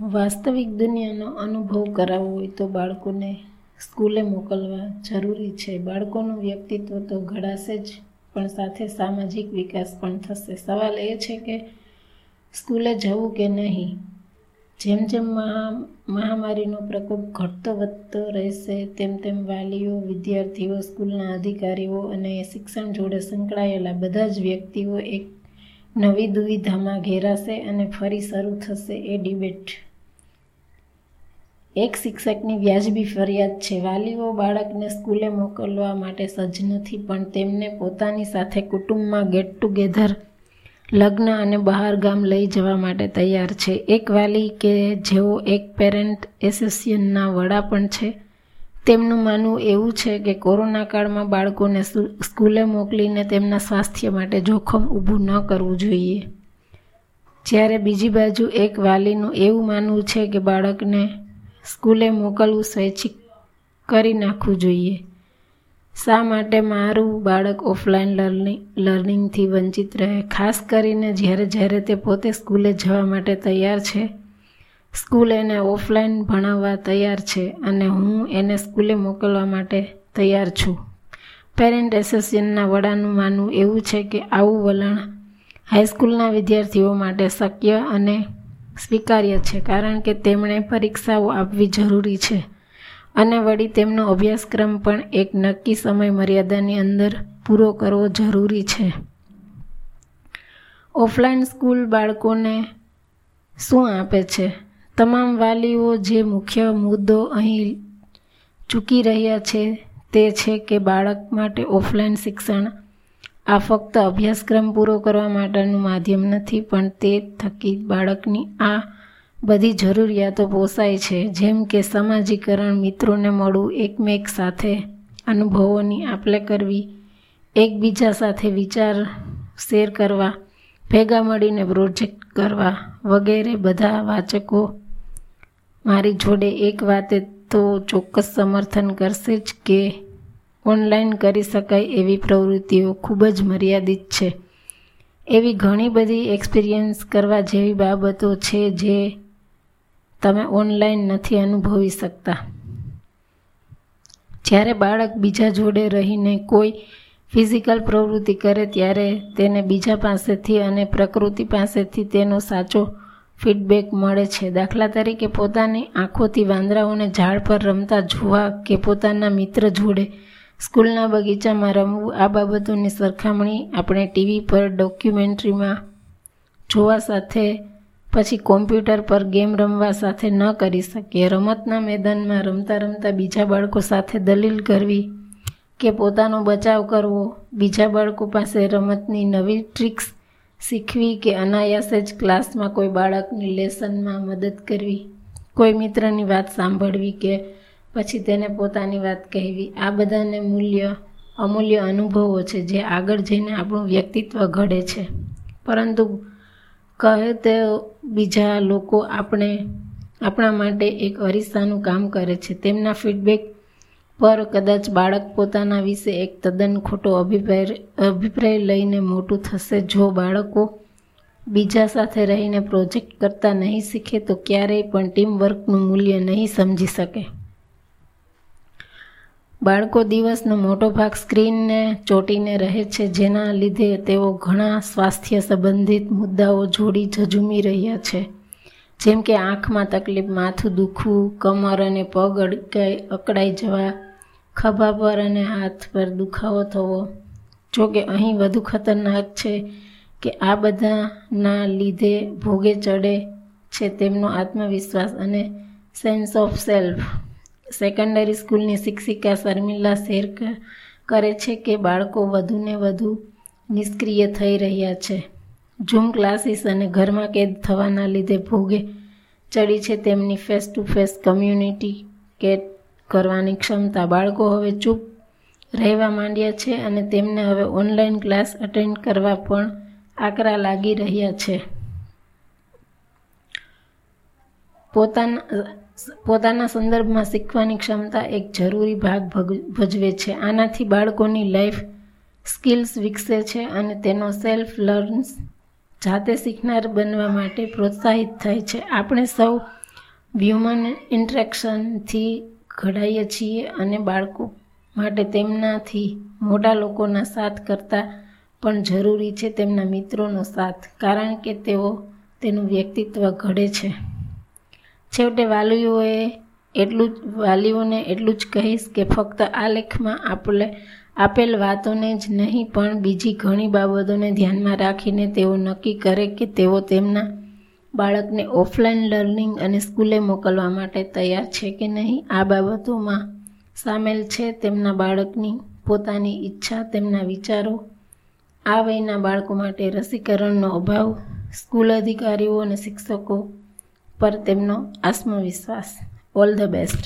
વાસ્તવિક દુનિયાનો અનુભવ કરાવવો હોય તો બાળકોને સ્કૂલે મોકલવા જરૂરી છે. બાળકોનું વ્યક્તિત્વ તો ઘડાશે જ, પણ સાથે સામાજિક વિકાસ પણ થશે. સવાલ એ છે કે સ્કૂલે જવું કે નહીં? જેમ જેમ મહા, મહામારીનો પ્રકોપ ઘટતો વધતો રહેશે, તેમ તેમ વાલીઓ, વિદ્યાર્થીઓ, સ્કૂલના અધિકારીઓ અને શિક્ષણ જોડે સંકળાયેલા બધા જ વ્યક્તિઓ એક નવી દુવિધામાં ઘેરાશે અને ફરી શરૂ થશે એ ડિબેટ. એક શિક્ષકની વ્યાજબી ફરિયાદ છે. વાલીઓ બાળકને સ્કૂલે મોકલવા માટે સજ્જ નથી, પણ તેમને પોતાની સાથે કુટુંબમાં ગેટ ટુગેધર લગ્ન અને બહાર ગામ લઈ જવા માટે તૈયાર છે. એક વાલી કે જેઓ એક પેરેન્ટ એસોસિએશનના વડા પણ છે, તેમનું માનવું એવું છે કે કોરોના કાળમાં બાળકોને સ્કૂલે મોકલીને તેમના સ્વાસ્થ્ય માટે જોખમ ઊભું ન કરવું જોઈએ. જ્યારે બીજી બાજુ એક વાલીનું એવું માનવું છે કે બાળકને સ્કૂલે મોકલવું સ્વૈચ્છિક કરી નાખવું જોઈએ. શા માટે મારું બાળક ઓફલાઈન લર્નિંગ, લર્નિંગથી વંચિત રહે? ખાસ કરીને જ્યારે જ્યારે તે પોતે સ્કૂલે જવા માટે તૈયાર છે. સ્કૂલ એને ઓફલાઈન ભણાવવા તૈયાર છે અને હું એને સ્કૂલે મોકલવા માટે તૈયાર છું. પેરેન્ટ એસોસિએશનના વડાનું માનવું એવું છે કે આવું વલણ હાઈસ્કૂલના વિદ્યાર્થીઓ માટે શક્ય અને સ્વીકાર્ય છે કારણ કે તેમણે પરીક્ષાઓ આપવી જરૂરી છે. અને વળી તેમનો અભ્યાસક્રમ પણ એક નક્કી સમય મર્યાદાની અંદર પૂરો કરવો જરૂરી છે. ઓફલાઈન સ્કૂલ બાળકોને શું આપે છે? તમામ વાલીઓ જે મુખ્ય મુદ્દો અહીં ચૂકી રહ્યા છે તે છે કે બાળક માટે ઓફલાઈન શિક્ષણ આ ફક્ત અભ્યાસક્રમ પૂરો કરવા માટેનું માધ્યમ નથી, પણ તે થકી બાળકની આ બધી જરૂરિયાતો પોસાય છે. જેમ કે સમાજીકરણ, મિત્રોને મળવું, એકમેક સાથે અનુભવોની આપલે કરવી, એકબીજા સાથે વિચાર શેર કરવા, ભેગા મળીને પ્રોજેક્ટ કરવા વગેરે બધા વાચકો મારી જોડે એક વાતે તો ચોક્કસ સમર્થન કરશે જ કે ઓનલાઈન કરી શકાય એવી પ્રવૃત્તિઓ ખૂબ જ મર્યાદિત છે. એવી ઘણી બધી એક્સપિરિયન્સ કરવા જેવી બાબતો છે જે તમે ઓનલાઈન નથી અનુભવી શકતા. જ્યારે બાળક બીજા જોડે રહીને કોઈ ફિઝિકલ પ્રવૃત્તિ કરે ત્યારે તેને બીજા પાસેથી અને પ્રકૃતિ પાસેથી તેનો સાચો ફીડબેક મળે છે. દાખલા તરીકે પોતાની આંખોથી વાંદરાઓને ઝાડ પર રમતા જોવા કે પોતાના મિત્ર જોડે સ્કૂલના બગીચામાં રમવું, આ બાબતોની સરખામણી આપણે ટીવી પર, ડોક્યુમેન્ટરીમાં જોવા સાથે, પછી કોમ્પ્યુટર પર ગેમ રમવા સાથે ન કરી શકીએ. રમતના મેદાનમાં રમતા રમતા બીજા બાળકો સાથે દલીલ કરવી કે પોતાનો બચાવ કરવો, બીજા બાળકો પાસે રમતની નવી ટ્રિક્સ શીખવી કે અનાયાસે જ ક્લાસમાં કોઈ બાળકની લેસનમાં મદદ કરવી, કોઈ મિત્રની વાત સાંભળવી કે પછી તેને પોતાની વાત કહેવી. આ બધાને મૂલ્ય, અમૂલ્ય અનુભવો છે જે આગળ જઈને આપણું વ્યક્તિત્વ ઘડે છે. પરંતુ કહે તે બીજા લોકો આપણે, આપણા માટે એક અરીસાનું કામ કરે છે. તેમના ફીડબેક પર કદાચ બાળક પોતાના વિશે એક તદ્દન ખોટો અભિપ્રાય અભિપ્રાય લઈને મોટું થશે. જો બાળકો બીજા સાથે રહીને પ્રોજેક્ટ કરતા નહીં શીખે તો ક્યારેય પણ ટીમ વર્કનું મૂલ્ય નહીં સમજી શકે. બાળકો દિવસનો મોટો ભાગ સ્ક્રીનને ચોંટીને રહે છે. જેના લીધે તેઓ ઘણા સ્વાસ્થ્ય સંબંધિત મુદ્દાઓ જોડી ઝઝૂમી રહ્યા છે. જેમ કે આંખમાં તકલીફ, માથું દુખવું, કમર અને પગ અડકાઈ, અકળાઈ જવા, ખભા પર અને હાથ પર દુખાવો થવો. જો કે અહીં વધુ ખતરનાક છે કે આ બધાના લીધે ભોગે ચડે છે તેમનો આત્મવિશ્વાસ અને સેન્સ ઓફ સેલ્ફ સેકન્ડરી સ્કૂલની શિક્ષિકા શર્મિલા શેર કરે છે કે બાળકો વધુને વધુ નિષ્ક્રિય થઈ રહ્યા છે. ઝૂમ ક્લાસીસ અને ઘરમાં કેદ થવાના લીધે ભોગે ચડી છે તેમની ફેસ ટુ ફેસ કમ્યુનિટી કેટ કરવાની ક્ષમતા. બાળકો હવે ચૂપ રહેવા માંડ્યા છે અને તેમને હવે ઓનલાઈન ક્લાસ અટેન્ડ કરવા પણ આકરા લાગી રહ્યા છે. પોતાના પોતાના સંદર્ભમાં શીખવાની ક્ષમતા એક જરૂરી ભાગ ભજવે છે. આનાથી બાળકોની લાઈફ સ્કિલ્સ વિકસે છે અને તેનો સેલ્ફ લર્ન્સ જાતે શીખનાર બનવા માટે પ્રોત્સાહિત થાય છે. આપણે સૌ હ્યુમન ઇન્ટરેક્શનથી ઘડાઈએ છીએ અને બાળકો માટે તેમનાથી મોટા લોકોના સાથ કરતાં પણ જરૂરી છે તેમના મિત્રોનો સાથ, કારણ કે તેઓ તેનું વ્યક્તિત્વ ઘડે છે. છેવટે વાલીઓએ એટલું જ, વાલીઓને એટલું જ કહીશ કે ફક્ત આ લેખમાં આપણે આપેલ વાતોને જ નહીં, પણ બીજી ઘણી બાબતોને ધ્યાનમાં રાખીને તેઓ નક્કી કરે કે તેઓ તેમના બાળકને ઓફલાઈન લર્નિંગ અને સ્કૂલે મોકલવા માટે તૈયાર છે કે નહીં. આ બાબતોમાં સામેલ છે તેમના બાળકની પોતાની ઈચ્છા, તેમના વિચારો. આ વયના બાળકો માટે રસીકરણનો અભાવ, સ્કૂલ અધિકારીઓ અને શિક્ષકો પર તેમનો આત્મવિશ્વાસ. All the best